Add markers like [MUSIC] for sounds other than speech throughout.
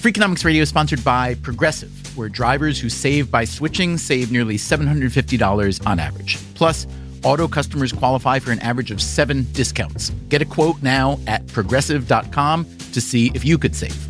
Freakonomics Radio is sponsored by Progressive, where drivers who save by switching save nearly $750 on average. Plus, auto customers qualify for an average of seven discounts. Get a quote now at progressive.com to see if you could save.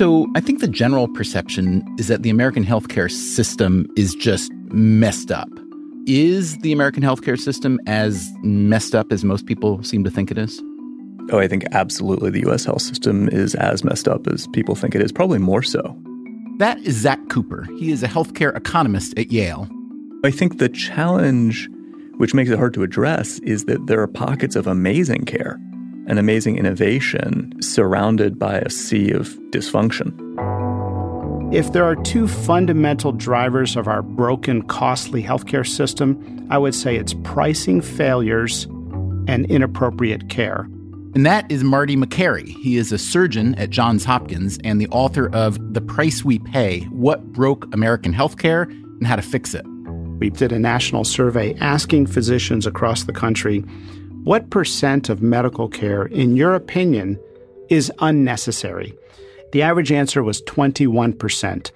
So I think the general perception is that the American healthcare system is just messed up. Is the American healthcare system as messed up as most people seem to think it is? Oh, I think absolutely the US health system is as messed up as people think it is, probably more so. That is Zach Cooper. He is a healthcare economist at Yale. I think the challenge, which makes it hard to address, is that there are pockets of amazing care and amazing innovation surrounded by a sea of dysfunction. If there are two fundamental drivers of our broken, costly healthcare system, I would say it's pricing failures and inappropriate care. And that is Marty Makary. He is a surgeon at Johns Hopkins and the author of The Price We Pay What Broke American Healthcare and How to Fix It. We did a national survey asking physicians across the country what percent of medical care, in your opinion, is unnecessary? The average answer was 21%.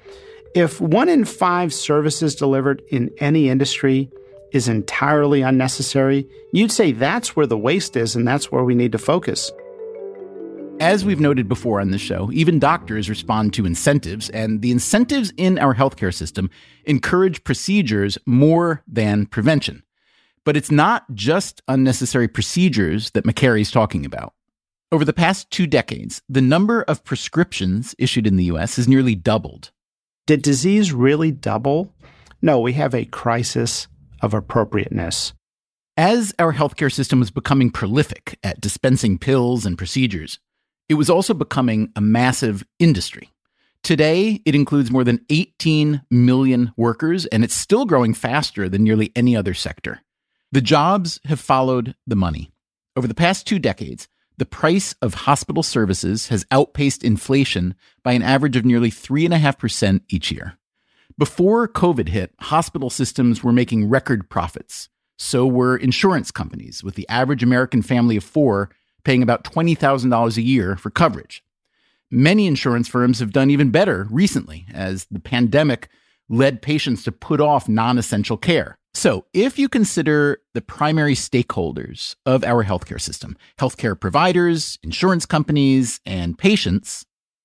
If one in five services delivered in any industry is entirely unnecessary, you'd say that's where the waste is and that's where we need to focus. As we've noted before on this show, even doctors respond to incentives, and the incentives in our healthcare system encourage procedures more than prevention. But it's not just unnecessary procedures that Makary's talking about. Over the past two decades, the number of prescriptions issued in the US has nearly doubled. Did disease really double? No, we have a crisis of appropriateness. As our healthcare system was becoming prolific at dispensing pills and procedures, it was also becoming a massive industry. Today, it includes more than 18 million workers, and it's still growing faster than nearly any other sector. The jobs have followed the money. Over the past two decades, the price of hospital services has outpaced inflation by an average of nearly 3.5% each year. Before COVID hit, hospital systems were making record profits. So were insurance companies, with the average American family of four paying about $20,000 a year for coverage. Many insurance firms have done even better recently as the pandemic led patients to put off non essential care. So, if you consider the primary stakeholders of our healthcare system, healthcare providers, insurance companies, and patients,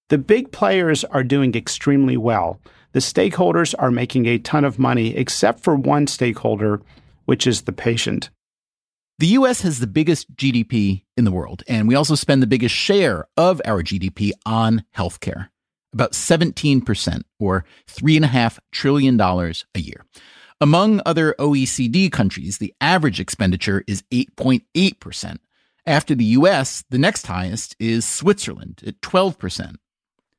the big players are doing extremely well. The stakeholders are making a ton of money, except for one stakeholder, which is the patient. The US has the biggest GDP in the world, and we also spend the biggest share of our GDP on healthcare about 17%, or $3.5 trillion a year. Among other OECD countries, the average expenditure is 8.8%. After the US, the next highest is Switzerland at 12%.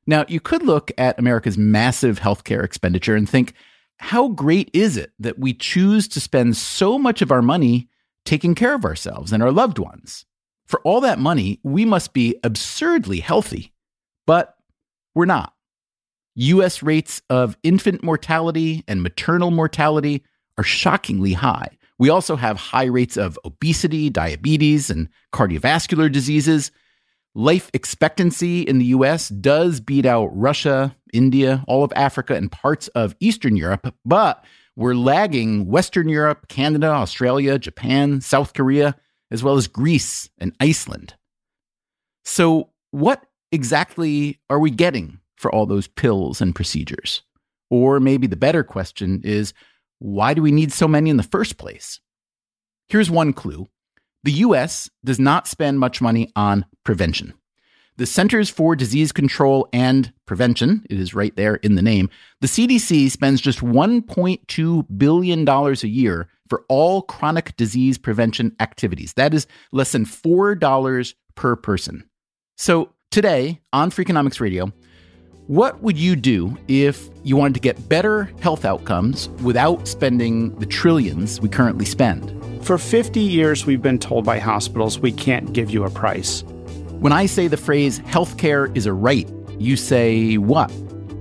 Now, you could look at America's massive healthcare expenditure and think, how great is it that we choose to spend so much of our money taking care of ourselves and our loved ones? For all that money, we must be absurdly healthy. But we're not. US rates of infant mortality and maternal mortality are shockingly high. We also have high rates of obesity, diabetes, and cardiovascular diseases. Life expectancy in the US does beat out Russia, India, all of Africa, and parts of Eastern Europe, but we're lagging Western Europe, Canada, Australia, Japan, South Korea, as well as Greece and Iceland. So, what exactly are we getting for all those pills and procedures? Or maybe the better question is why do we need so many in the first place? Here's one clue The US does not spend much money on prevention. The Centers for Disease Control and Prevention, it is right there in the name, the CDC spends just $1.2 billion a year for all chronic disease prevention activities. That is less than $4 per person. So today on Freakonomics Radio, what would you do if you wanted to get better health outcomes without spending the trillions we currently spend? For 50 years, we've been told by hospitals we can't give you a price. When I say the phrase healthcare is a right, you say what?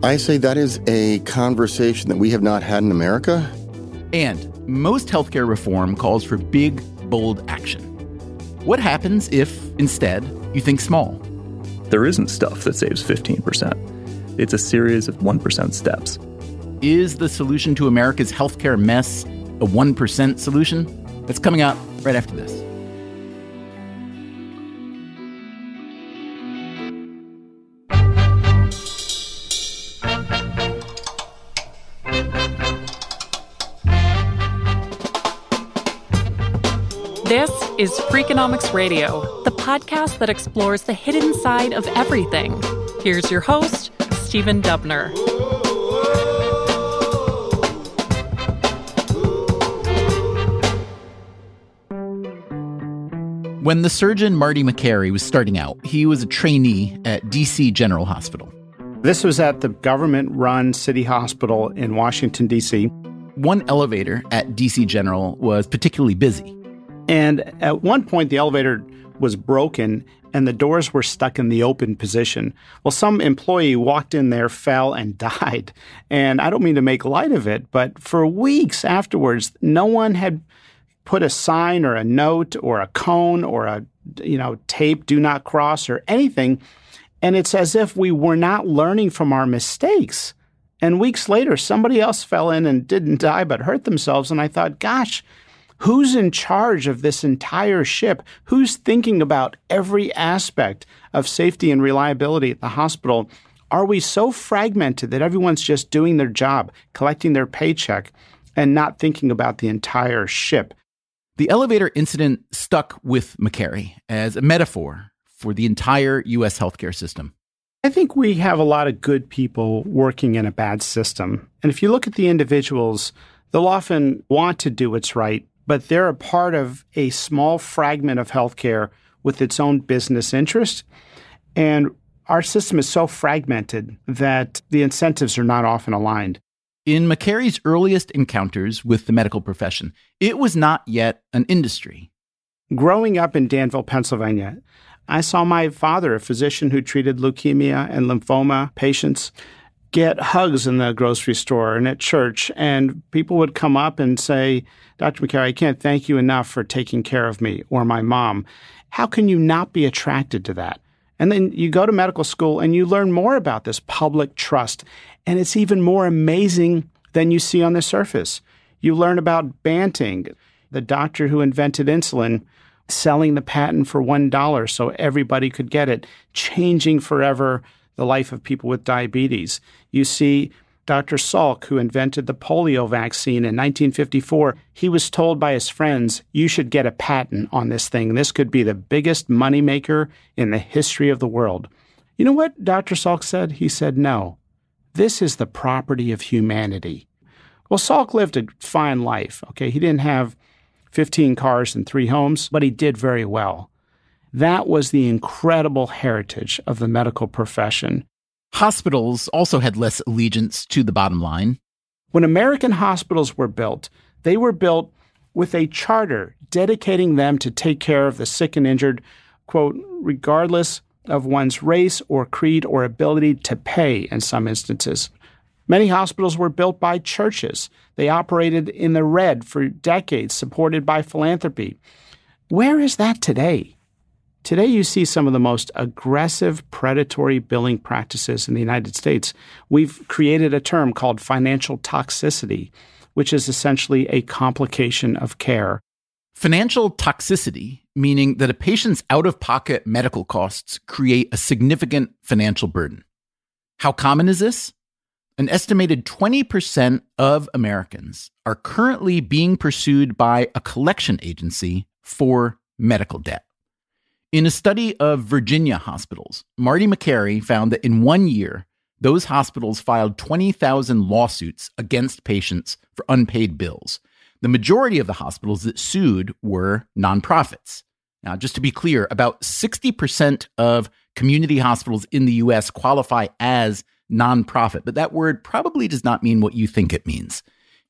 I say that is a conversation that we have not had in America. And most healthcare reform calls for big, bold action. What happens if, instead, you think small? There isn't stuff that saves 15%. It's a series of 1% steps. Is the solution to America's healthcare mess a 1% solution? That's coming up right after this. This is Freakonomics Radio, the podcast that explores the hidden side of everything. Here's your host, Stephen Dubner. When the surgeon Marty Makary was starting out, he was a trainee at DC General Hospital. This was at the government run city hospital in Washington, D.C. One elevator at DC General was particularly busy. And at one point, the elevator was broken and the doors were stuck in the open position. Well, some employee walked in there, fell, and [LAUGHS] died. And I don't mean to make light of it, but for weeks afterwards, no one had put a sign or a note or a cone or a you know tape do not cross or anything and it's as if we were not learning from our mistakes and weeks later somebody else fell in and didn't die but hurt themselves and i thought gosh Who's in charge of this entire ship? Who's thinking about every aspect of safety and reliability at the hospital? Are we so fragmented that everyone's just doing their job, collecting their paycheck, and not thinking about the entire ship? The elevator incident stuck with Makary as a metaphor for the entire U.S. healthcare system. I think we have a lot of good people working in a bad system. And if you look at the individuals, they'll often want to do what's right, but they're a part of a small fragment of healthcare with its own business interest. And our system is so fragmented that the incentives are not often aligned. In Makary's earliest encounters with the medical profession, it was not yet an industry. Growing up in Danville, Pennsylvania, I saw my father, a physician who treated leukemia and lymphoma patients, get hugs in the grocery store and at church, and people would come up and say, Dr. Makary, I can't thank you enough for taking care of me or my mom. How can you not be attracted to that? And then you go to medical school and you learn more about this public trust. And it's even more amazing than you see on the surface. You learn about Banting, the doctor who invented insulin, selling the patent for $1 so everybody could get it, changing forever the life of people with diabetes. You see Dr. Salk, who invented the polio vaccine in 1954, he was told by his friends, You should get a patent on this thing. This could be the biggest moneymaker in the history of the world. You know what Dr. Salk said? He said, No, this is the property of humanity. Well, Salk lived a fine life, okay? He didn't have 15 cars and three homes, but he did very well. That was the incredible heritage of the medical profession. Hospitals also had less allegiance to the bottom line. When American hospitals were built, they were built with a charter dedicating them to take care of the sick and injured, quote, regardless of one's race or creed or ability to pay in some instances. Many hospitals were built by churches. They operated in the red for decades, supported by philanthropy. Where is that today? Today, you see some of the most aggressive predatory billing practices in the United States. We've created a term called financial toxicity, which is essentially a complication of care. Financial toxicity, meaning that a patient's out of pocket medical costs create a significant financial burden. How common is this? An estimated 20% of Americans are currently being pursued by a collection agency for medical debt. In a study of Virginia hospitals, Marty Makary found that in one year, those hospitals filed 20,000 lawsuits against patients for unpaid bills. The majority of the hospitals that sued were nonprofits. Now, just to be clear, about 60% of community hospitals in the US qualify as nonprofit, but that word probably does not mean what you think it means.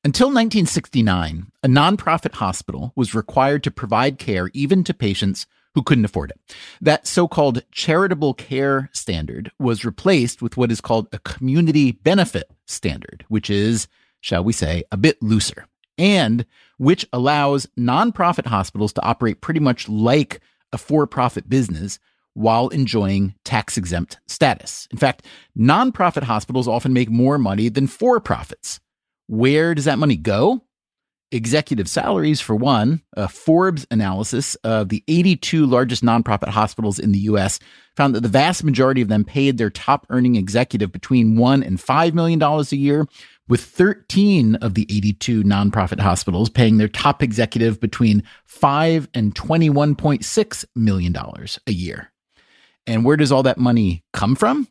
Until 1969, a nonprofit hospital was required to provide care even to patients who couldn't afford it. That so called charitable care standard was replaced with what is called a community benefit standard, which is, shall we say, a bit looser, and which allows nonprofit hospitals to operate pretty much like a for profit business while enjoying tax exempt status. In fact, nonprofit hospitals often make more money than for profits. Where does that money go? Executive salaries, for one. A Forbes analysis of the 82 largest nonprofit hospitals in the U.S. found that the vast majority of them paid their top earning executive between one and five million dollars a year, with 13 of the 82 nonprofit hospitals paying their top executive between five and 21.6 million dollars a year. And where does all that money come from?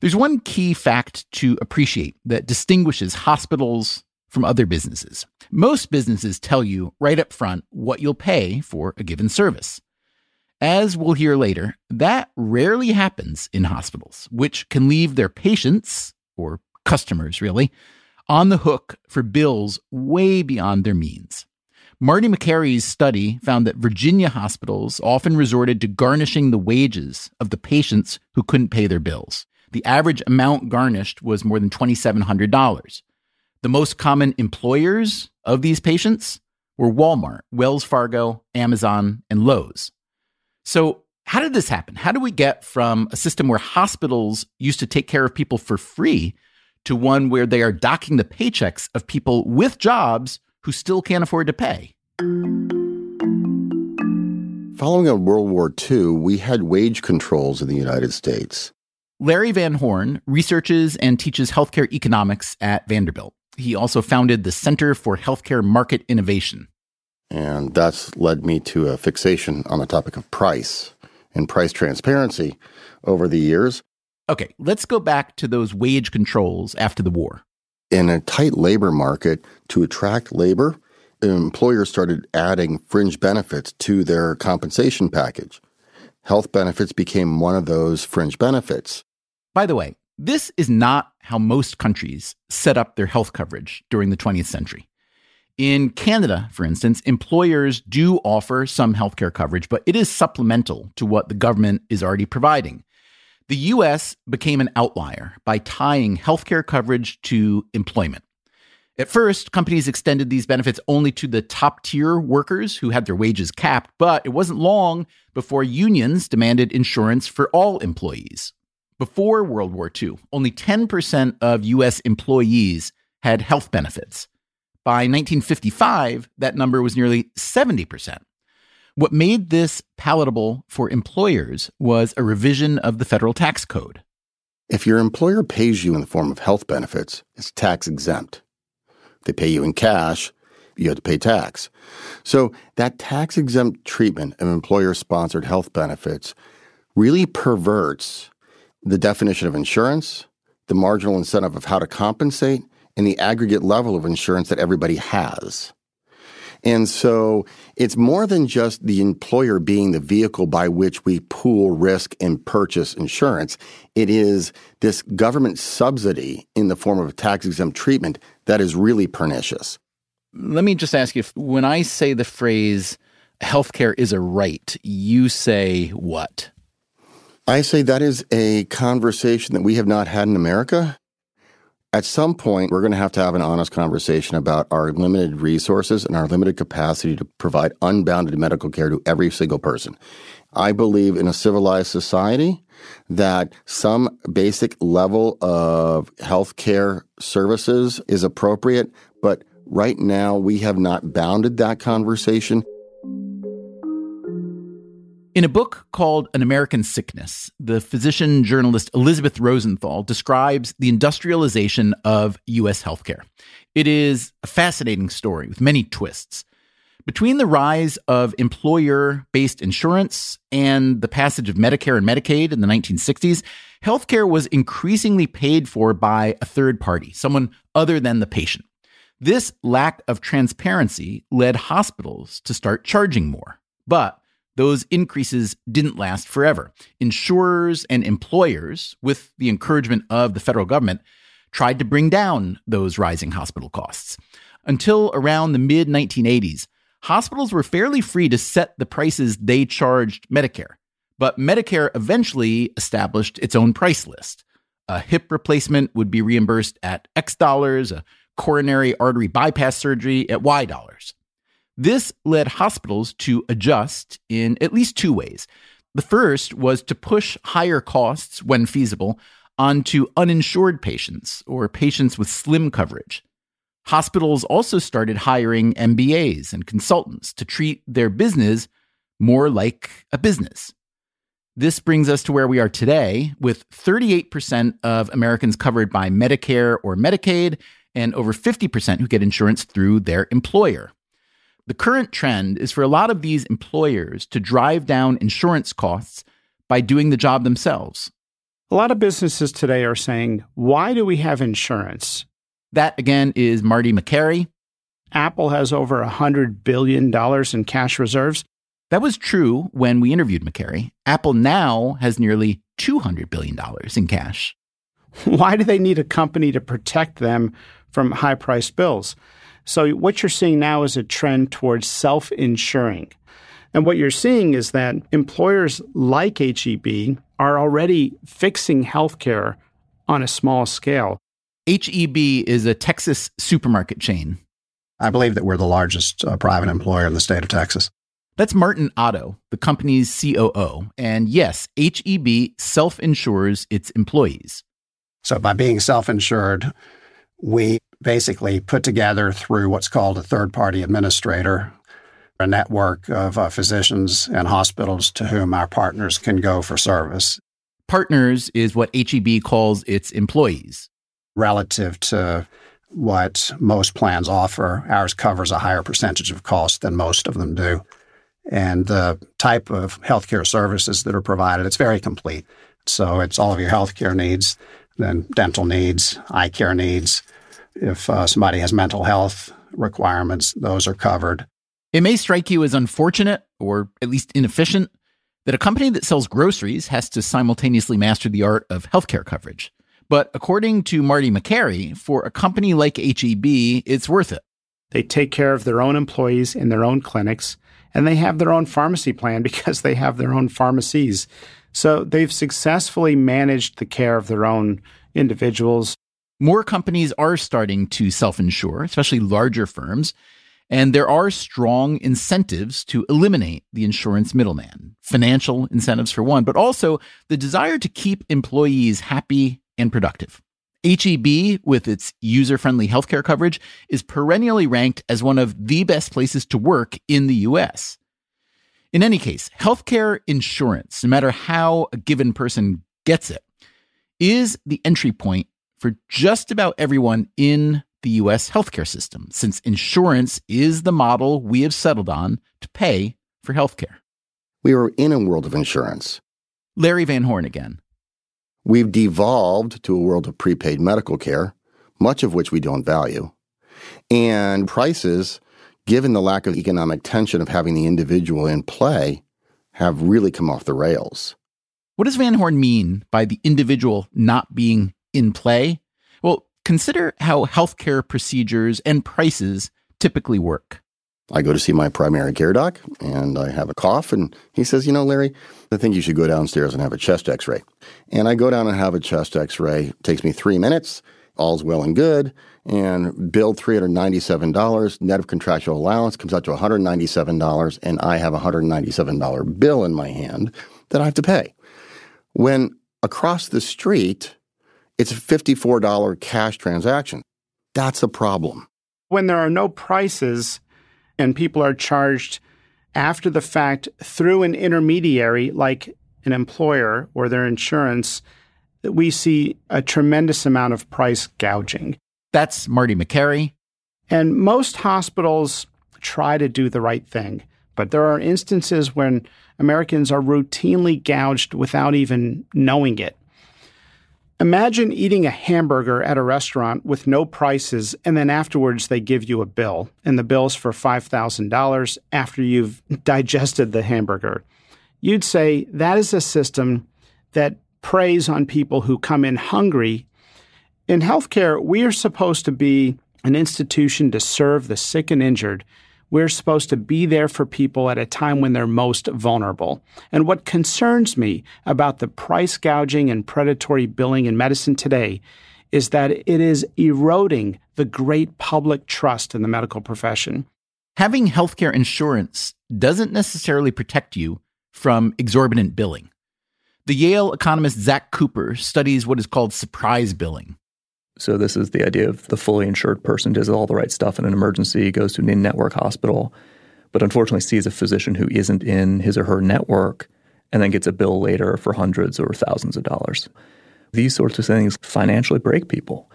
There's one key fact to appreciate that distinguishes hospitals from other businesses. Most businesses tell you right up front what you'll pay for a given service. As we'll hear later, that rarely happens in hospitals, which can leave their patients, or customers really, on the hook for bills way beyond their means. Marty Makary's study found that Virginia hospitals often resorted to garnishing the wages of the patients who couldn't pay their bills. The average amount garnished was more than $2,700. The most common employers of these patients were Walmart, Wells Fargo, Amazon, and Lowe's. So, how did this happen? How do we get from a system where hospitals used to take care of people for free to one where they are docking the paychecks of people with jobs who still can't afford to pay? Following on World War II, we had wage controls in the United States. Larry Van Horn researches and teaches healthcare economics at Vanderbilt. He also founded the Center for Healthcare Market Innovation. And that's led me to a fixation on the topic of price and price transparency over the years. Okay, let's go back to those wage controls after the war. In a tight labor market, to attract labor, employers started adding fringe benefits to their compensation package. Health benefits became one of those fringe benefits. By the way, this is not how most countries set up their health coverage during the 20th century. In Canada, for instance, employers do offer some healthcare coverage, but it is supplemental to what the government is already providing. The US became an outlier by tying healthcare coverage to employment. At first, companies extended these benefits only to the top tier workers who had their wages capped, but it wasn't long before unions demanded insurance for all employees. Before World War II, only 10% of U.S. employees had health benefits. By 1955, that number was nearly 70%. What made this palatable for employers was a revision of the federal tax code. If your employer pays you in the form of health benefits, it's tax exempt. If they pay you in cash, you have to pay tax. So that tax exempt treatment of employer sponsored health benefits really perverts the definition of insurance, the marginal incentive of how to compensate, and the aggregate level of insurance that everybody has. And so it's more than just the employer being the vehicle by which we pool risk and purchase insurance. It is this government subsidy in the form of tax exempt treatment that is really pernicious. Let me just ask you when I say the phrase healthcare is a right, you say what? I say that is a conversation that we have not had in America. At some point, we're going to have to have an honest conversation about our limited resources and our limited capacity to provide unbounded medical care to every single person. I believe in a civilized society that some basic level of healthcare services is appropriate, but right now we have not bounded that conversation. In a book called An American Sickness, the physician journalist Elizabeth Rosenthal describes the industrialization of U.S. healthcare. It is a fascinating story with many twists. Between the rise of employer based insurance and the passage of Medicare and Medicaid in the 1960s, healthcare was increasingly paid for by a third party, someone other than the patient. This lack of transparency led hospitals to start charging more. But those increases didn't last forever. Insurers and employers, with the encouragement of the federal government, tried to bring down those rising hospital costs. Until around the mid 1980s, hospitals were fairly free to set the prices they charged Medicare. But Medicare eventually established its own price list. A hip replacement would be reimbursed at X dollars, a coronary artery bypass surgery at Y dollars. This led hospitals to adjust in at least two ways. The first was to push higher costs, when feasible, onto uninsured patients or patients with slim coverage. Hospitals also started hiring MBAs and consultants to treat their business more like a business. This brings us to where we are today, with 38% of Americans covered by Medicare or Medicaid, and over 50% who get insurance through their employer. The current trend is for a lot of these employers to drive down insurance costs by doing the job themselves. A lot of businesses today are saying, why do we have insurance? That again is Marty Makary. Apple has over $100 billion in cash reserves. That was true when we interviewed Makary. Apple now has nearly $200 billion in cash. [LAUGHS] Why do they need a company to protect them from high priced bills? So, what you're seeing now is a trend towards self insuring. And what you're seeing is that employers like HEB are already fixing healthcare on a small scale. HEB is a Texas supermarket chain. I believe that we're the largest uh, private employer in the state of Texas. That's Martin Otto, the company's COO. And yes, HEB self insures its employees. So by being self insured, we basically put together through what's called a third party administrator a network of uh, physicians and hospitals to whom our partners can go for service. Partners is what HEB calls its employees relative to what most plans offer, ours covers a higher percentage of cost than most of them do. And the type of healthcare services that are provided, it's very complete. So it's all of your healthcare needs, then dental needs, eye care needs. If uh, somebody has mental health requirements, those are covered. It may strike you as unfortunate, or at least inefficient, that a company that sells groceries has to simultaneously master the art of healthcare coverage. But according to Marty Makary, for a company like HEB, it's worth it. They take care of their own employees in their own clinics, and they have their own pharmacy plan [LAUGHS] because they have their own pharmacies. So they've successfully managed the care of their own individuals. More companies are starting to self insure, especially larger firms. And there are strong incentives to eliminate the insurance middleman, financial incentives for one, but also the desire to keep employees happy and productive. HEB, with its user friendly healthcare coverage, is perennially ranked as one of the best places to work in the US. In any case, healthcare insurance, no matter how a given person gets it, is the entry point for just about everyone in the US healthcare system, since insurance is the model we have settled on to pay for healthcare. We are in a world of insurance. Larry Van Horn again. We've devolved to a world of prepaid medical care, much of which we don't value. And prices, given the lack of economic tension of having the individual in play, have really come off the rails. What does Van Horn mean by the individual not being in play? Well, consider how healthcare procedures and prices typically work. I go to see my primary care doc and I have a cough and he says, "You know, Larry, I think you should go downstairs and have a chest x-ray." And I go down and have a chest x-ray. It takes me 3 minutes. All's well and good and billed $397 net of contractual allowance comes out to $197 and I have a $197 bill in my hand that I have to pay. When across the street it's a $54 cash transaction. That's a problem. When there are no prices and people are charged after the fact through an intermediary like an employer or their insurance, we see a tremendous amount of price gouging. That's Marty Makary. And most hospitals try to do the right thing. But there are instances when Americans are routinely gouged without even knowing it. Imagine eating a hamburger at a restaurant with no prices, and then afterwards they give you a bill, and the bill's for $5,000 after you've [LAUGHS] digested the hamburger. You'd say that is a system that preys on people who come in hungry. In healthcare, we are supposed to be an institution to serve the sick and injured we're supposed to be there for people at a time when they're most vulnerable. And what concerns me about the price gouging and predatory billing in medicine today is that it is eroding the great public trust in the medical profession. Having healthcare insurance doesn't necessarily protect you from exorbitant billing. The Yale economist Zach Cooper studies what is called surprise billing. So this is the idea of the fully insured person does all the right stuff in an emergency, goes to an in-network hospital, but unfortunately sees a physician who isn't in his or her network and then gets a bill later for hundreds or thousands of dollars. These sorts of things financially break people.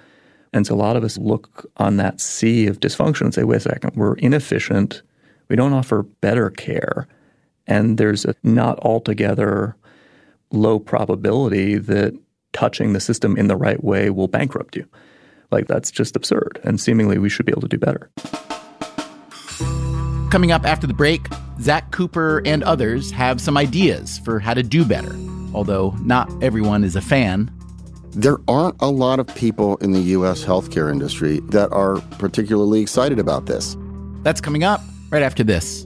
And so a lot of us look on that sea of dysfunction and say, wait a second, we're inefficient. We don't offer better care. And there's a not altogether low probability that touching the system in the right way will bankrupt you. Like, that's just absurd. And seemingly, we should be able to do better. Coming up after the break, Zach Cooper and others have some ideas for how to do better, although not everyone is a fan. There aren't a lot of people in the U.S. healthcare industry that are particularly excited about this. That's coming up right after this.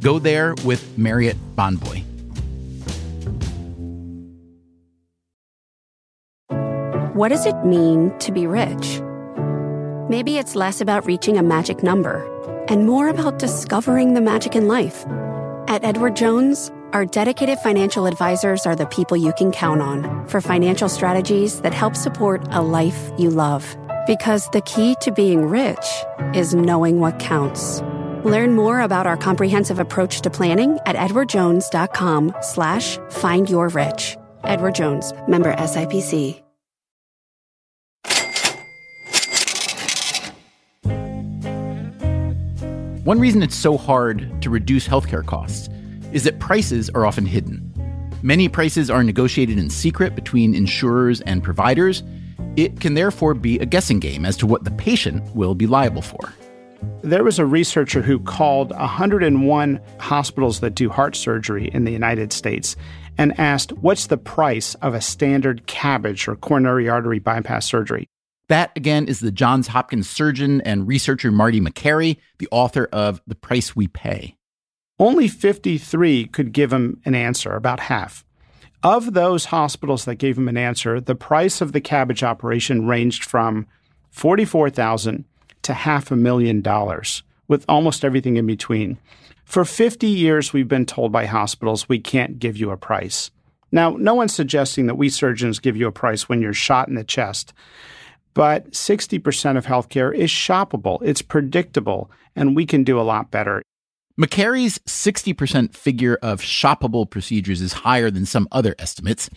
Go there with Marriott Bonvoy. What does it mean to be rich? Maybe it's less about reaching a magic number and more about discovering the magic in life. At Edward Jones, our dedicated financial advisors are the people you can count on for financial strategies that help support a life you love. Because the key to being rich is knowing what counts. Learn more about our comprehensive approach to planning at edwardjones.com slash find your rich. Edward Jones, member SIPC. One reason it's so hard to reduce healthcare costs is that prices are often hidden. Many prices are negotiated in secret between insurers and providers. It can therefore be a guessing game as to what the patient will be liable for. There was a researcher who called 101 hospitals that do heart surgery in the United States and asked, What's the price of a standard cabbage or coronary artery bypass surgery? That, again, is the Johns Hopkins surgeon and researcher Marty Makary, the author of The Price We Pay. Only 53 could give him an answer, about half. Of those hospitals that gave him an answer, the price of the cabbage operation ranged from 44000 to half a million dollars, with almost everything in between. For 50 years, we've been told by hospitals we can't give you a price. Now, no one's suggesting that we surgeons give you a price when you're shot in the chest, But 60% of healthcare is shoppable, it's predictable, and we can do a lot better. Makary's 60% figure of shoppable procedures is higher than some other estimates.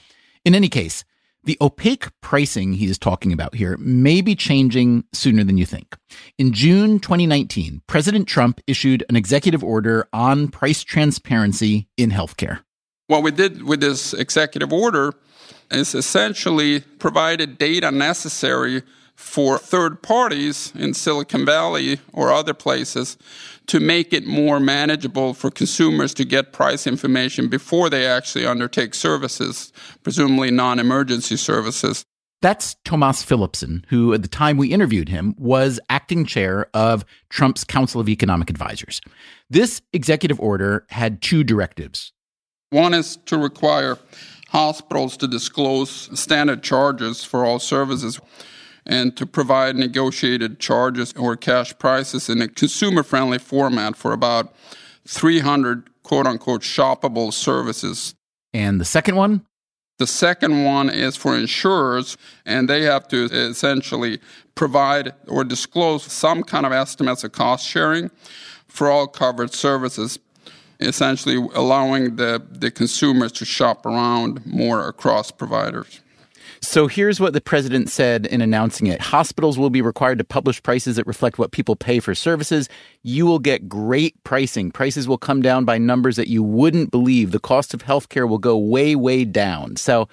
In any case, the opaque pricing he is talking about here may be changing sooner than you think. In June 2019, President Trump issued an executive order on price transparency in healthcare. What we did with this executive order is essentially provided data necessary for third parties in Silicon Valley or other places to make it more manageable for consumers to get price information before they actually undertake services, presumably non emergency services. That's Tomas Philipson, who at the time we interviewed him was acting chair of Trump's Council of Economic Advisors. This executive order had two directives. One is to require hospitals to disclose standard charges for all services and to provide negotiated charges or cash prices in a consumer friendly format for about 300 quote unquote shoppable services. And the second one? The second one is for insurers, and they have to essentially provide or disclose some kind of estimates of cost sharing for all covered services essentially allowing the, the consumers to shop around more across providers. So here's what the president said in announcing it. Hospitals will be required to publish prices that reflect what people pay for services. You will get great pricing. Prices will come down by numbers that you wouldn't believe. The cost of healthcare will go way, way down. So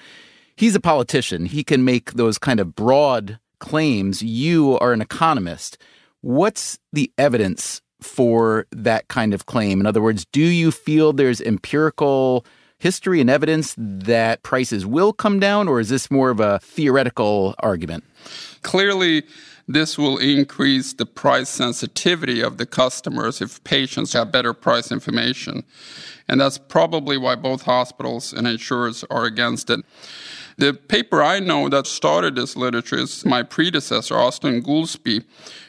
he's a politician. He can make those kind of broad claims. You are an economist. What's the evidence for that kind of claim? In other words, do you feel there's empirical history and evidence that prices will come down, or is this more of a theoretical argument? Clearly, this will increase the price sensitivity of the customers if patients have better price information. And that's probably why both hospitals and insurers are against it. The paper I know that started this literature is my predecessor, Austin Goolsbee,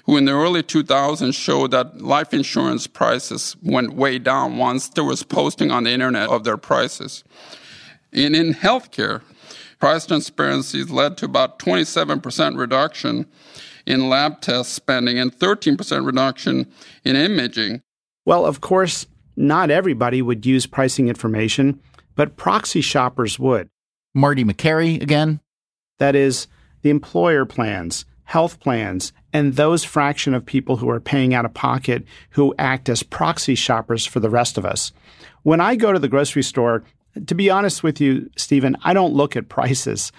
who in the early 2000s showed that life insurance prices went way down once there was posting on the internet of their prices. And in healthcare, price transparency led to about 27% reduction in lab test spending and 13% reduction in imaging. Well, of course, not everybody would use pricing information, but proxy shoppers would. Marty Makary again. That is, the employer plans, health plans, and those fraction of people who are paying out of pocket who act as proxy shoppers for the rest of us. When I go to the grocery store, to be honest with you, Stephen, I don't look at prices.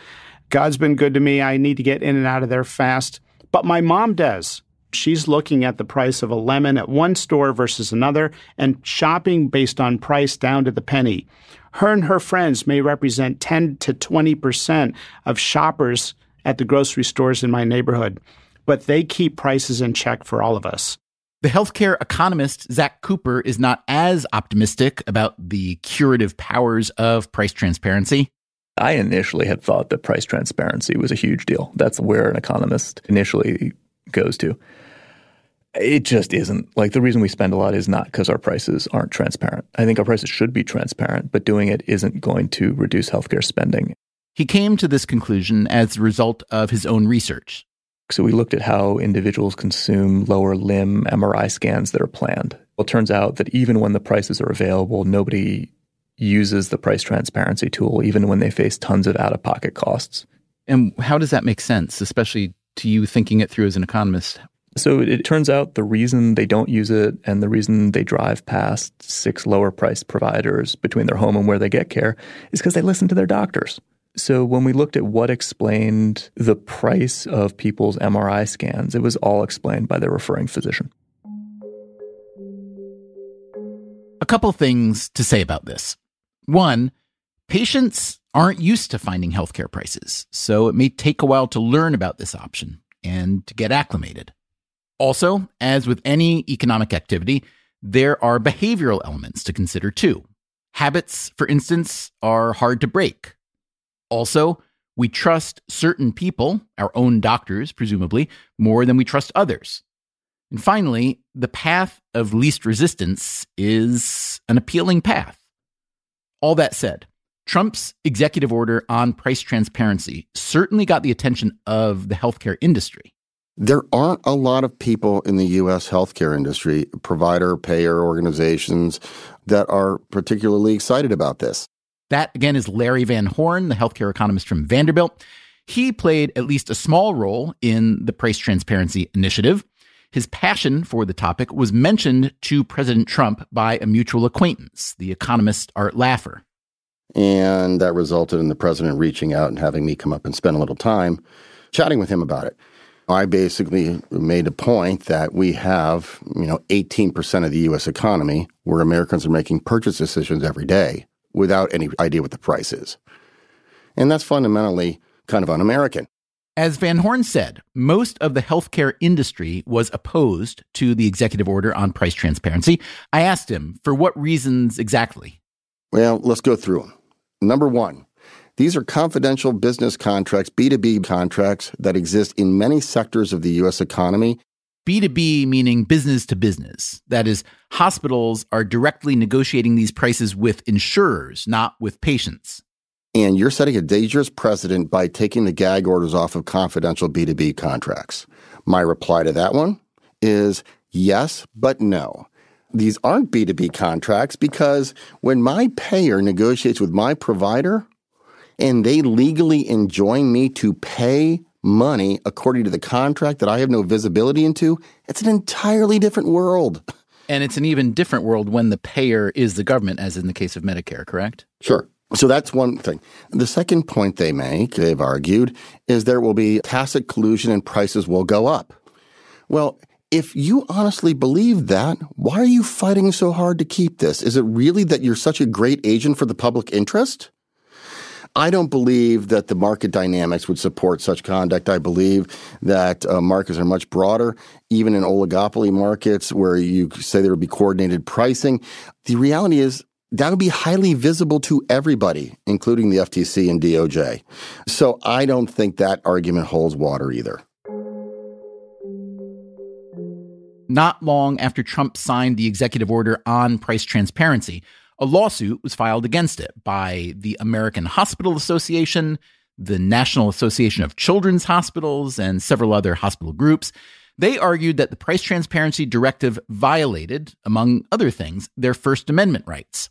God's been good to me. I need to get in and out of there fast. But my mom does. She's looking at the price of a lemon at one store versus another and shopping based on price down to the penny. Her and her friends may represent 10 to 20% of shoppers at the grocery stores in my neighborhood, but they keep prices in check for all of us. The healthcare economist Zach Cooper is not as optimistic about the curative powers of price transparency. I initially had thought that price transparency was a huge deal. That's where an economist initially goes to. It just isn't. Like the reason we spend a lot is not because our prices aren't transparent. I think our prices should be transparent, but doing it isn't going to reduce healthcare spending. He came to this conclusion as a result of his own research. So we looked at how individuals consume lower limb MRI scans that are planned. Well, it turns out that even when the prices are available, nobody uses the price transparency tool, even when they face tons of out of pocket costs. And how does that make sense, especially to you thinking it through as an economist? So it turns out the reason they don't use it and the reason they drive past six lower priced providers between their home and where they get care is because they listen to their doctors. So when we looked at what explained the price of people's MRI scans, it was all explained by their referring physician. A couple things to say about this. One, patients aren't used to finding healthcare prices, so it may take a while to learn about this option and to get acclimated. Also, as with any economic activity, there are behavioral elements to consider too. Habits, for instance, are hard to break. Also, we trust certain people, our own doctors, presumably, more than we trust others. And finally, the path of least resistance is an appealing path. All that said, Trump's executive order on price transparency certainly got the attention of the healthcare industry. There aren't a lot of people in the U.S. healthcare industry, provider, payer organizations, that are particularly excited about this. That, again, is Larry Van Horn, the healthcare economist from Vanderbilt. He played at least a small role in the price transparency initiative. His passion for the topic was mentioned to President Trump by a mutual acquaintance, the economist Art Laffer. And that resulted in the president reaching out and having me come up and spend a little time chatting with him about it. I basically made a point that we have, you know, 18% of the US economy where Americans are making purchase decisions every day without any idea what the price is. And that's fundamentally kind of un American. As Van Horn said, most of the healthcare industry was opposed to the executive order on price transparency. I asked him for what reasons exactly. Well, let's go through them. Number one, these are confidential business contracts, B2B contracts that exist in many sectors of the U.S. economy. B2B meaning business to business. That is, hospitals are directly negotiating these prices with insurers, not with patients. And you're setting a dangerous precedent by taking the gag orders off of confidential B2B contracts. My reply to that one is yes, but no. These aren't B2B contracts because when my payer negotiates with my provider, and they legally enjoin me to pay money according to the contract that I have no visibility into, it's an entirely different world. And it's an even different world when the payer is the government, as in the case of Medicare, correct? Sure. So that's one thing. The second point they make, they've argued, is there will be tacit collusion and prices will go up. Well, if you honestly believe that, why are you fighting so hard to keep this? Is it really that you're such a great agent for the public interest? I don't believe that the market dynamics would support such conduct. I believe that uh, markets are much broader, even in oligopoly markets where you say there would be coordinated pricing. The reality is that would be highly visible to everybody, including the FTC and DOJ. So I don't think that argument holds water either. Not long after Trump signed the executive order on price transparency, a lawsuit was filed against it by the American Hospital Association, the National Association of Children's Hospitals, and several other hospital groups. They argued that the price transparency directive violated, among other things, their First Amendment rights.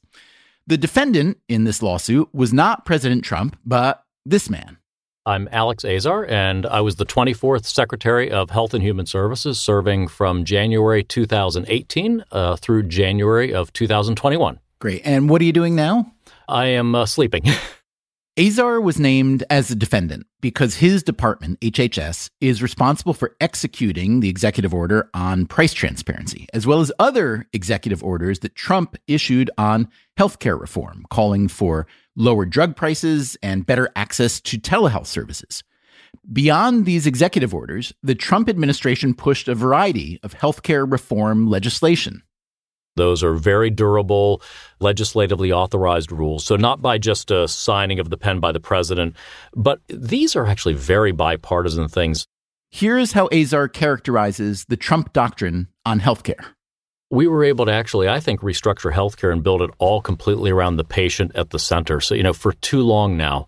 The defendant in this lawsuit was not President Trump, but this man. I'm Alex Azar, and I was the 24th Secretary of Health and Human Services, serving from January 2018 uh, through January of 2021. Great. And what are you doing now? I am uh, sleeping. [LAUGHS] Azar was named as a defendant because his department, HHS, is responsible for executing the executive order on price transparency, as well as other executive orders that Trump issued on healthcare reform, calling for lower drug prices and better access to telehealth services. Beyond these executive orders, the Trump administration pushed a variety of healthcare reform legislation. Those are very durable, legislatively authorized rules. So, not by just a signing of the pen by the president, but these are actually very bipartisan things. Here's how Azar characterizes the Trump doctrine on healthcare. We were able to actually, I think, restructure healthcare and build it all completely around the patient at the center. So, you know, for too long now,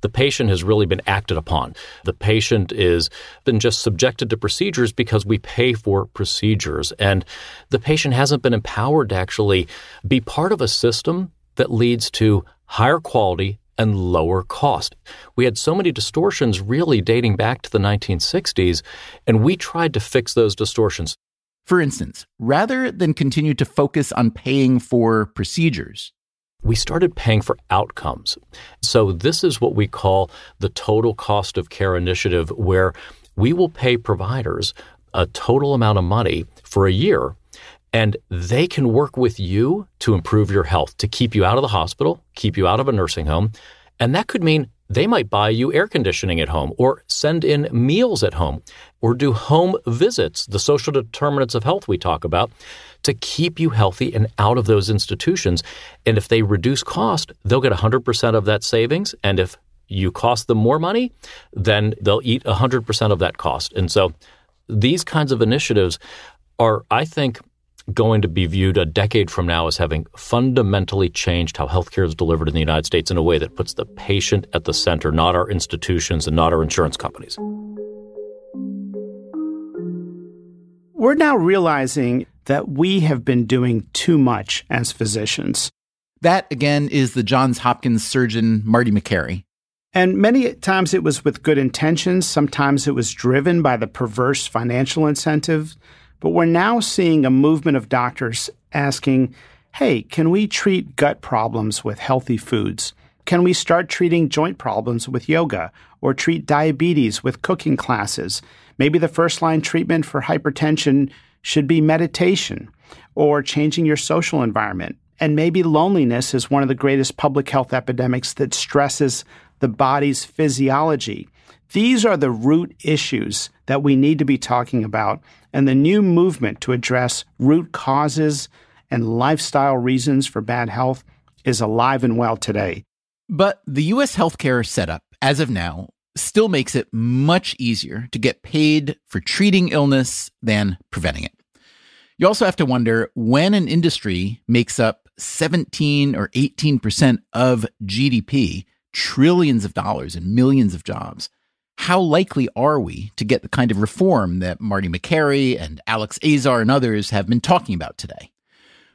the patient has really been acted upon. The patient is been just subjected to procedures because we pay for procedures. And the patient hasn't been empowered to actually be part of a system that leads to higher quality and lower cost. We had so many distortions really dating back to the 1960s, and we tried to fix those distortions. For instance, rather than continue to focus on paying for procedures, we started paying for outcomes. So, this is what we call the total cost of care initiative, where we will pay providers a total amount of money for a year, and they can work with you to improve your health, to keep you out of the hospital, keep you out of a nursing home. And that could mean they might buy you air conditioning at home or send in meals at home or do home visits, the social determinants of health we talk about, to keep you healthy and out of those institutions. And if they reduce cost, they'll get 100% of that savings. And if you cost them more money, then they'll eat 100% of that cost. And so these kinds of initiatives are, I think, going to be viewed a decade from now as having fundamentally changed how healthcare is delivered in the United States in a way that puts the patient at the center, not our institutions and not our insurance companies. We're now realizing that we have been doing too much as physicians. That, again, is the Johns Hopkins surgeon Marty Makary. And many times it was with good intentions. Sometimes it was driven by the perverse financial incentive. But we're now seeing a movement of doctors asking, hey, can we treat gut problems with healthy foods? Can we start treating joint problems with yoga or treat diabetes with cooking classes? Maybe the first line treatment for hypertension should be meditation or changing your social environment. And maybe loneliness is one of the greatest public health epidemics that stresses the body's physiology. These are the root issues that we need to be talking about. And the new movement to address root causes and lifestyle reasons for bad health is alive and well today. But the U.S. healthcare setup, as of now, still makes it much easier to get paid for treating illness than preventing it. You also have to wonder when an industry makes up 17 or 18% of GDP, trillions of dollars and millions of jobs, how likely are we to get the kind of reform that Marty Makary and Alex Azar and others have been talking about today?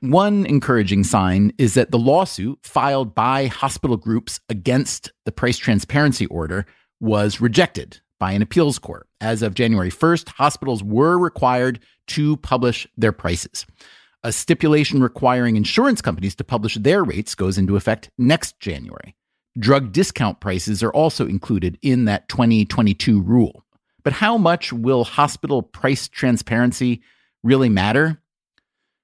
One encouraging sign is that the lawsuit filed by hospital groups against the price transparency order was rejected by an appeals court. As of January 1st, hospitals were required to publish their prices. A stipulation requiring insurance companies to publish their rates goes into effect next January. Drug discount prices are also included in that 2022 rule. But how much will hospital price transparency really matter?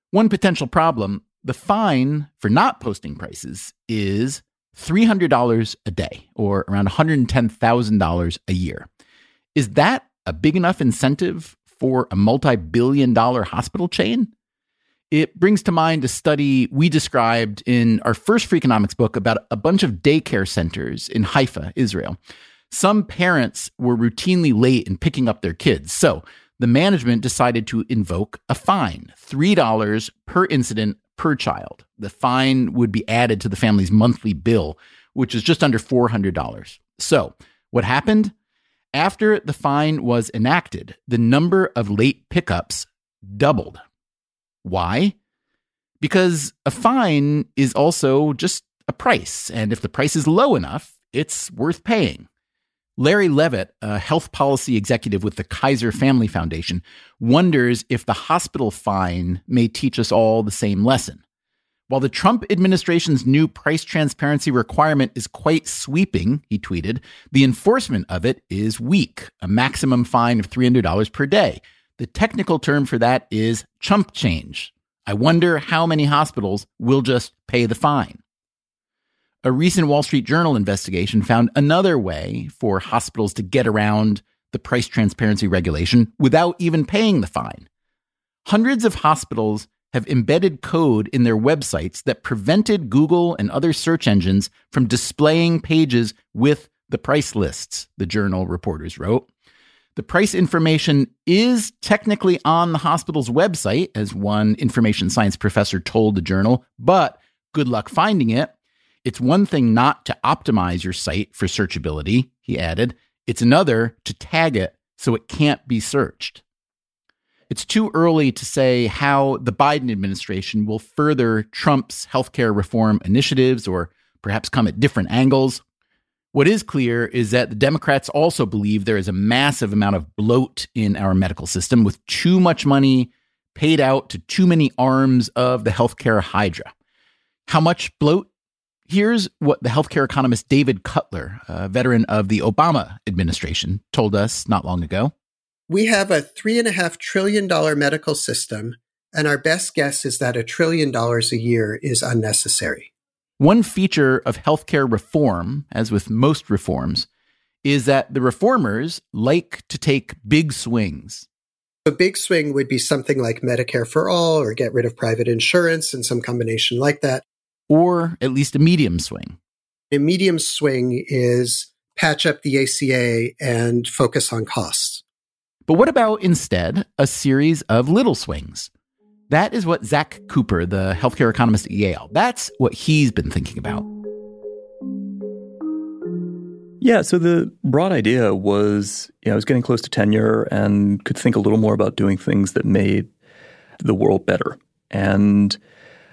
One potential problem the fine for not posting prices is $300 a day or around $110,000 a year. Is that a big enough incentive for a multi billion dollar hospital chain? It brings to mind a study we described in our first Freakonomics book about a bunch of daycare centers in Haifa, Israel. Some parents were routinely late in picking up their kids. So the management decided to invoke a fine $3 per incident per child. The fine would be added to the family's monthly bill, which is just under $400. So, what happened? After the fine was enacted, the number of late pickups doubled. Why? Because a fine is also just a price, and if the price is low enough, it's worth paying. Larry Levitt, a health policy executive with the Kaiser Family Foundation, wonders if the hospital fine may teach us all the same lesson. While the Trump administration's new price transparency requirement is quite sweeping, he tweeted, the enforcement of it is weak, a maximum fine of $300 per day. The technical term for that is chump change. I wonder how many hospitals will just pay the fine. A recent Wall Street Journal investigation found another way for hospitals to get around the price transparency regulation without even paying the fine. Hundreds of hospitals have embedded code in their websites that prevented Google and other search engines from displaying pages with the price lists, the journal reporters wrote. The price information is technically on the hospital's website, as one information science professor told the journal, but good luck finding it. It's one thing not to optimize your site for searchability, he added. It's another to tag it so it can't be searched. It's too early to say how the Biden administration will further Trump's healthcare reform initiatives or perhaps come at different angles. What is clear is that the Democrats also believe there is a massive amount of bloat in our medical system with too much money paid out to too many arms of the healthcare hydra. How much bloat Here's what the healthcare economist David Cutler, a veteran of the Obama administration, told us not long ago. We have a $3.5 trillion medical system, and our best guess is that a trillion dollars a year is unnecessary. One feature of healthcare reform, as with most reforms, is that the reformers like to take big swings. A big swing would be something like Medicare for all or get rid of private insurance and some combination like that or at least a medium swing? A medium swing is patch up the ACA and focus on costs. But what about instead a series of little swings? That is what Zack Cooper, the healthcare economist at Yale, that's what he's been thinking about. Yeah, so the broad idea was, you know, I was getting close to tenure and could think a little more about doing things that made the world better. And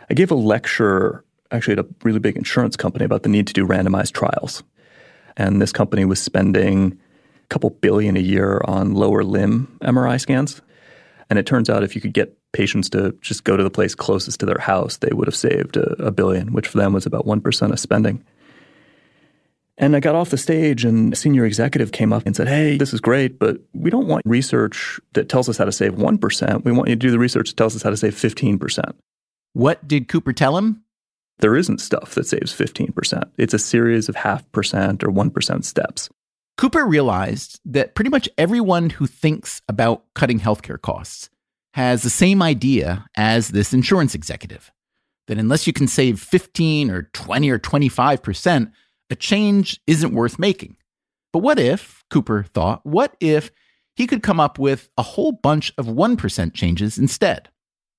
I gave a lecture actually at a really big insurance company about the need to do randomized trials. And this company was spending a couple billion a year on lower limb MRI scans. And it turns out if you could get patients to just go to the place closest to their house, they would have saved a, a billion, which for them was about 1% of spending. And I got off the stage, and a senior executive came up and said, Hey, this is great, but we don't want research that tells us how to save 1%. We want you to do the research that tells us how to save 15%. What did Cooper tell him? There isn't stuff that saves 15%. It's a series of half percent or 1% steps. Cooper realized that pretty much everyone who thinks about cutting healthcare costs has the same idea as this insurance executive that unless you can save 15 or 20 or 25%, a change isn't worth making. But what if, Cooper thought, what if he could come up with a whole bunch of 1% changes instead?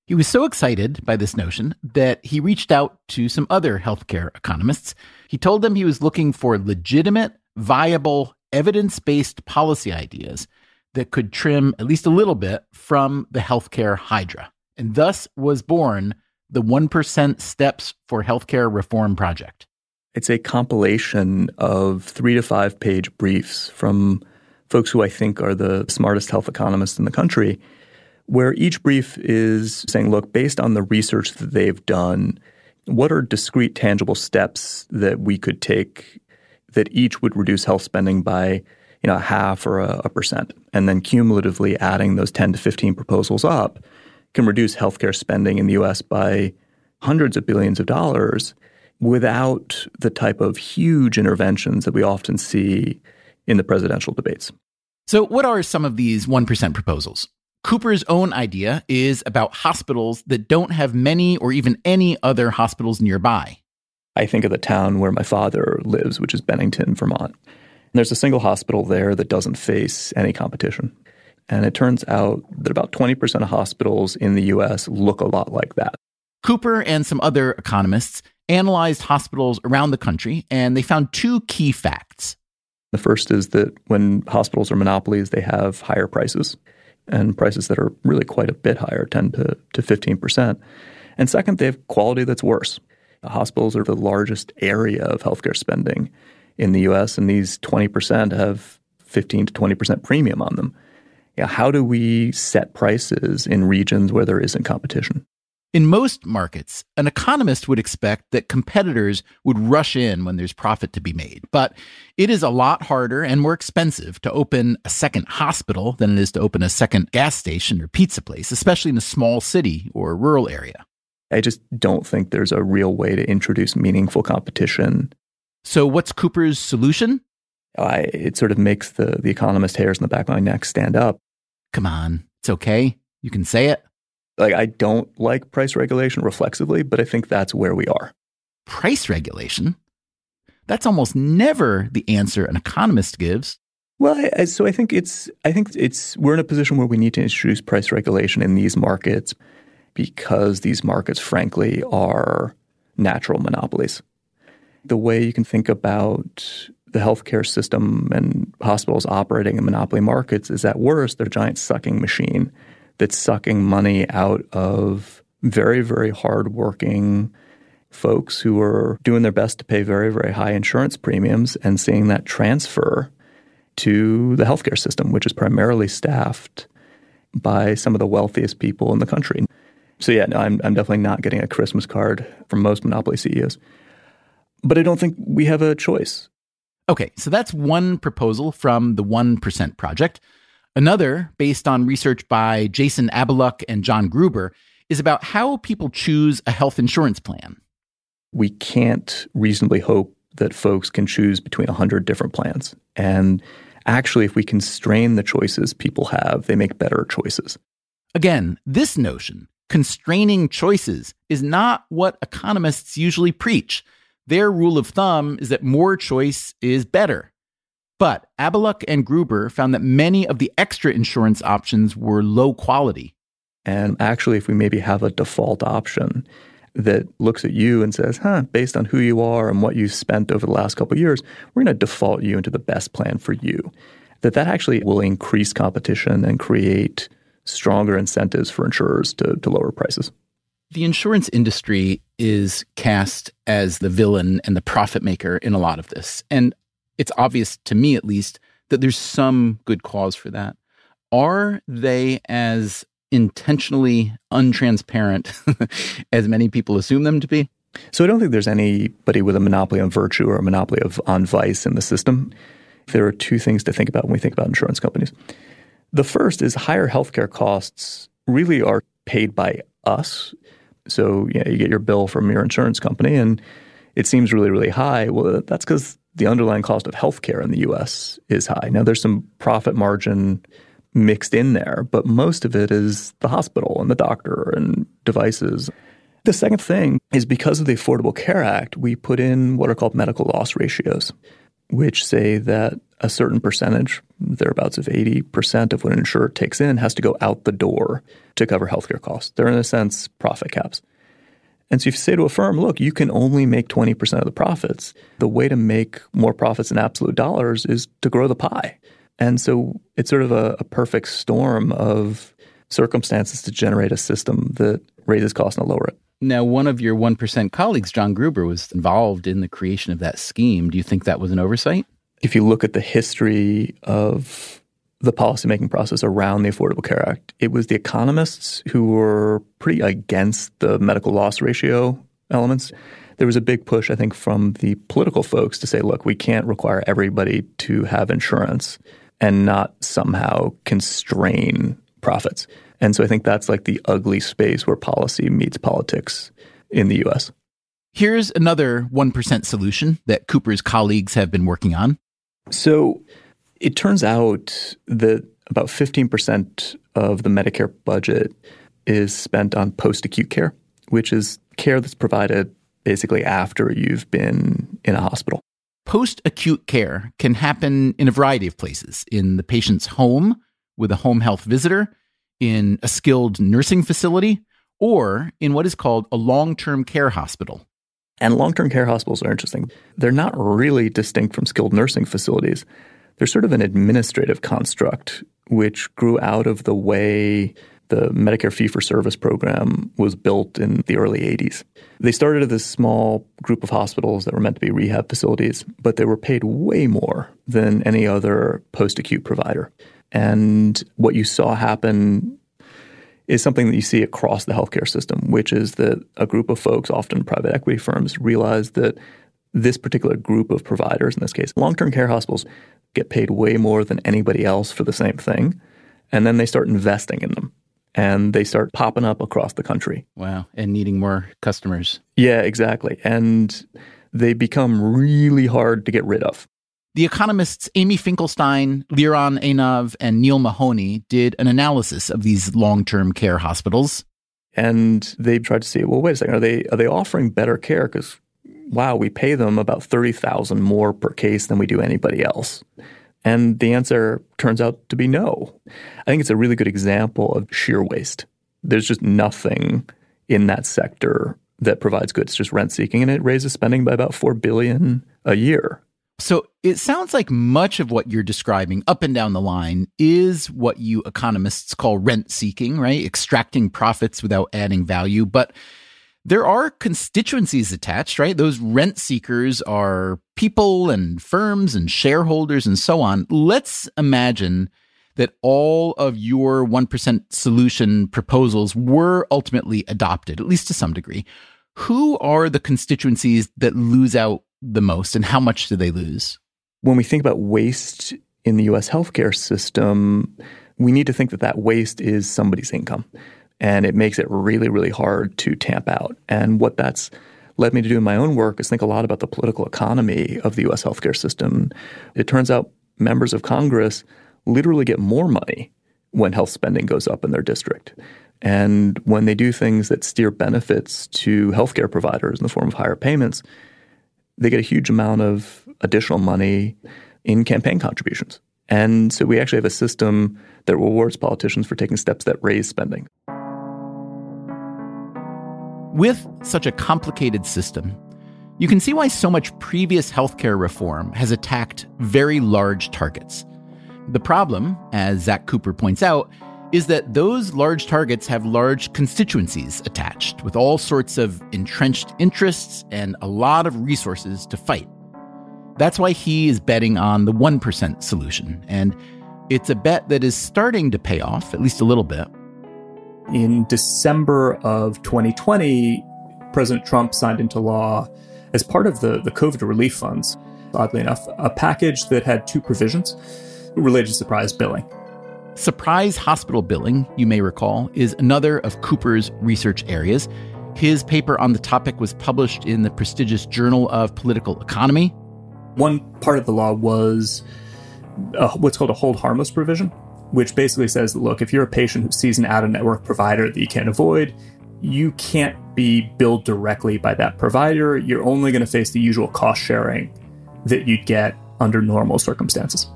He was so excited by this notion that he reached out to some other healthcare economists. He told them he was looking for legitimate, viable, evidence based policy ideas that could trim at least a little bit from the healthcare hydra. And thus was born the 1% Steps for Healthcare Reform Project. It's a compilation of three to five page briefs from folks who I think are the smartest health economists in the country, where each brief is saying, look, based on the research that they've done, what are discrete, tangible steps that we could take that each would reduce health spending by you know, a half or a, a percent? And then cumulatively adding those 10 to 15 proposals up can reduce healthcare spending in the US by hundreds of billions of dollars without the type of huge interventions that we often see in the presidential debates. So, what are some of these 1% proposals? Cooper's own idea is about hospitals that don't have many or even any other hospitals nearby. I think of the town where my father lives, which is Bennington, Vermont. And there's a single hospital there that doesn't face any competition. And it turns out that about 20% of hospitals in the US look a lot like that. Cooper and some other economists analyzed hospitals around the country and they found two key facts. The first is that when hospitals are monopolies, they have higher prices and prices that are really quite a bit higher, 10 to, to 15%. And second, they have quality that's worse. The hospitals are the largest area of healthcare spending in the US, and these 20% have 15 to 20% premium on them. How do we set prices in regions where there isn't competition? In most markets, an economist would expect that competitors would rush in when there's profit to be made. But it is a lot harder and more expensive to open a second hospital than it is to open a second gas station or pizza place, especially in a small city or rural area. I just don't think there's a real way to introduce meaningful competition. So, what's Cooper's solution? I, it sort of makes the, the economist hairs in the back of my neck stand up. Come on, it's okay. You can say it like I don't like price regulation reflexively, but I think that's where we are. Price regulation? That's almost never the answer an economist gives. Well, I, so I think it's I think it's we're in a position where we need to introduce price regulation in these markets because these markets frankly are natural monopolies. The way you can think about the healthcare system and hospitals operating in monopoly markets is at worst they're a giant sucking machine that's sucking money out of very, very hardworking folks who are doing their best to pay very, very high insurance premiums and seeing that transfer to the healthcare system, which is primarily staffed by some of the wealthiest people in the country. So, yeah, no, I'm, I'm definitely not getting a Christmas card from most monopoly CEOs. But I don't think we have a choice. Okay, so that's one proposal from the 1% Project. Another, based on research by Jason Abaluck and John Gruber, is about how people choose a health insurance plan. We can't reasonably hope that folks can choose between 100 different plans. And actually, if we constrain the choices people have, they make better choices. Again, this notion, constraining choices, is not what economists usually preach. Their rule of thumb is that more choice is better. But Abaluck and Gruber found that many of the extra insurance options were low quality. And actually, if we maybe have a default option that looks at you and says, huh, based on who you are and what you've spent over the last couple of years, we're going to default you into the best plan for you. That that actually will increase competition and create stronger incentives for insurers to, to lower prices. The insurance industry is cast as the villain and the profit maker in a lot of this. And it's obvious to me, at least, that there's some good cause for that. Are they as intentionally untransparent [LAUGHS] as many people assume them to be? So I don't think there's anybody with a monopoly on virtue or a monopoly of on vice in the system. There are two things to think about when we think about insurance companies. The first is higher healthcare costs really are paid by us. So you, know, you get your bill from your insurance company and it seems really, really high. Well, that's because the underlying cost of healthcare in the US is high. Now, there's some profit margin mixed in there, but most of it is the hospital and the doctor and devices. The second thing is because of the Affordable Care Act, we put in what are called medical loss ratios, which say that a certain percentage, thereabouts of 80% of what an insurer takes in, has to go out the door to cover healthcare costs. They're, in a sense, profit caps. And so if you say to a firm, look, you can only make 20% of the profits, the way to make more profits in absolute dollars is to grow the pie. And so it's sort of a, a perfect storm of circumstances to generate a system that raises costs and lower it. Now, one of your 1% colleagues, John Gruber, was involved in the creation of that scheme. Do you think that was an oversight? If you look at the history of the policymaking process around the Affordable Care Act, it was the economists who were pretty against the medical loss ratio elements. There was a big push, I think, from the political folks to say, look, we can't require everybody to have insurance and not somehow constrain profits. And so I think that's like the ugly space where policy meets politics in the US. Here's another 1% solution that Cooper's colleagues have been working on. So it turns out that about 15% of the Medicare budget is spent on post acute care, which is care that's provided basically after you've been in a hospital. Post acute care can happen in a variety of places in the patient's home with a home health visitor, in a skilled nursing facility, or in what is called a long term care hospital. And long term care hospitals are interesting. They're not really distinct from skilled nursing facilities. They're sort of an administrative construct which grew out of the way the Medicare fee for service program was built in the early 80s. They started as this small group of hospitals that were meant to be rehab facilities, but they were paid way more than any other post acute provider. And what you saw happen is something that you see across the healthcare system, which is that a group of folks, often private equity firms, realize that this particular group of providers, in this case, long term care hospitals, get paid way more than anybody else for the same thing. And then they start investing in them and they start popping up across the country. Wow. And needing more customers. Yeah, exactly. And they become really hard to get rid of. The economists Amy Finkelstein, Liran Einav, and Neale Mahoney did an analysis of these long-term care hospitals. And they tried to see, well, wait a second, are they are they offering better care? Because wow, we pay them about thirty thousand more per case than we do anybody else. And the answer turns out to be no. I think it's a really good example of sheer waste. There's just nothing in that sector that provides good. It's just rent seeking and it raises spending by about 4 billion a year. So it sounds like much of what you're describing up and down the line is what you economists call rent seeking, right? Extracting profits without adding value. But there are constituencies attached, right? Those rent seekers are people and firms and shareholders and so on. Let's imagine that all of your 1% solution proposals were ultimately adopted, at least to some degree. Who are the constituencies that lose out the most and how much do they lose? When we think about waste in the US healthcare system, we need to think that that waste is somebody's income and it makes it really, really hard to tamp out. And what that's led me to do in my own work is think a lot about the political economy of the US healthcare system. It turns out members of Congress literally get more money when health spending goes up in their district. And when they do things that steer benefits to healthcare providers in the form of higher payments, they get a huge amount of additional money in campaign contributions. And so we actually have a system that rewards politicians for taking steps that raise spending. With such a complicated system, you can see why so much previous healthcare reform has attacked very large targets. The problem, as Zack Cooper points out, is that those large targets have large constituencies attached with all sorts of entrenched interests and a lot of resources to fight. That's why he is betting on the 1% solution, and it's a bet that is starting to pay off, at least a little bit. In December of 2020, President Trump signed into law, as part of the, the COVID relief funds, oddly enough, a package that had two provisions related to surprise billing. Surprise hospital billing, you may recall, is another of Cooper's research areas. His paper on the topic was published in the prestigious Journal of Political Economy. One part of the law was a, what's called a hold harmless provision, which basically says look, if you're a patient who sees an out of network provider that you can't avoid, you can't be billed directly by that provider. You're only going to face the usual cost sharing that you'd get under normal circumstances.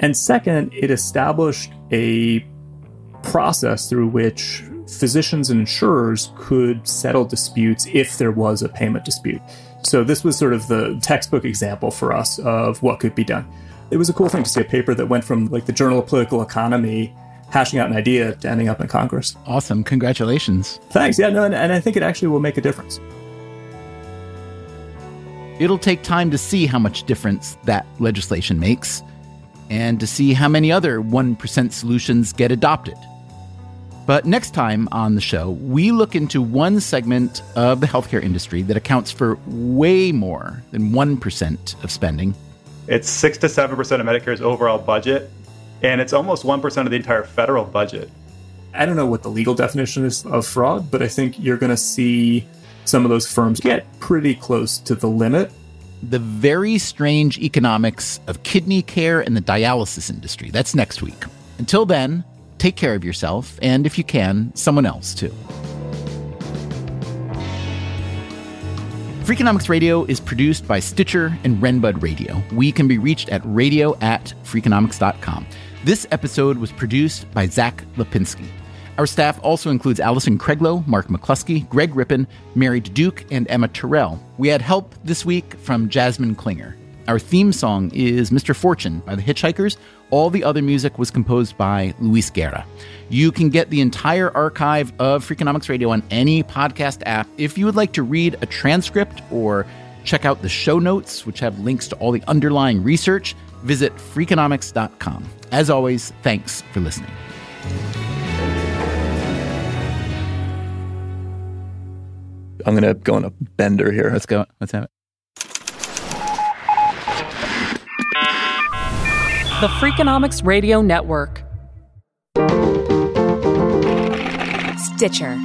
And second, it established a process through which physicians and insurers could settle disputes if there was a payment dispute. So this was sort of the textbook example for us of what could be done. It was a cool thing to see a paper that went from like the Journal of Political Economy hashing out an idea to ending up in Congress. Awesome. Congratulations. Thanks. Yeah, no, and, and I think it actually will make a difference. It'll take time to see how much difference that legislation makes and to see how many other 1% solutions get adopted. But next time on the show, we look into one segment of the healthcare industry that accounts for way more than 1% of spending. It's 6 to 7% of Medicare's overall budget, and it's almost 1% of the entire federal budget. I don't know what the legal definition is of fraud, but I think you're going to see some of those firms get pretty close to the limit the very strange economics of kidney care and the dialysis industry. That's next week. Until then, take care of yourself, and if you can, someone else too. Freakonomics Radio is produced by Stitcher and Renbud Radio. We can be reached at radio at freakonomics.com. This episode was produced by Zack Lapinski. Our staff also includes Allison Craiglow, Mark McCluskey, Greg Rippin, Mary Duke, and Emma Terrell. We had help this week from Jasmine Klinger. Our theme song is Mr. Fortune by the Hitchhikers. All the other music was composed by Luis Guerra. You can get the entire archive of Freakonomics Radio on any podcast app. If you would like to read a transcript or check out the show notes, which have links to all the underlying research, visit freakonomics.com. As always, thanks for listening. I'm going to go on a bender here. Let's go. Let's have it. The Freakonomics Radio Network. Stitcher.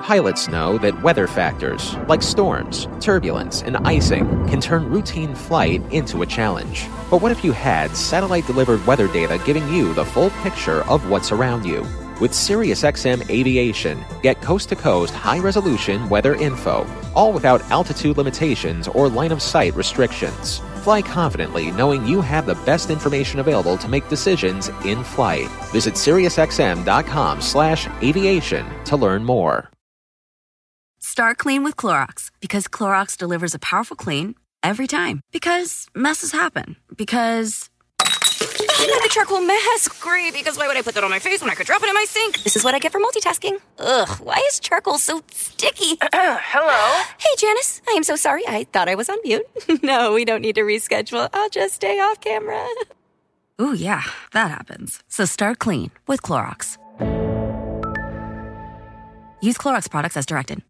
Pilots know that weather factors, like storms, turbulence, and icing, can turn routine flight into a challenge. But what if you had satellite delivered weather data giving you the full picture of what's around you? With SiriusXM Aviation, get coast to coast high resolution weather info, all without altitude limitations or line of sight restrictions. Fly confidently knowing you have the best information available to make decisions in flight. Visit SiriusXM.com slash aviation to learn more. Start clean with Clorox because Clorox delivers a powerful clean every time. Because messes happen. Because Oh, I got the charcoal mask. Great, because why would I put that on my face when I could drop it in my sink? This is what I get for multitasking. Ugh, why is charcoal so sticky? [CLEARS THROAT] Hello? Hey, Janice. I am so sorry. I thought I was on mute. [LAUGHS] no, we don't need to reschedule. I'll just stay off camera. Ooh, yeah, that happens. So start clean with Clorox. Use Clorox products as directed.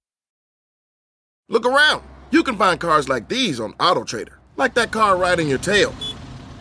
Look around. You can find cars like these on AutoTrader, like that car riding your tail.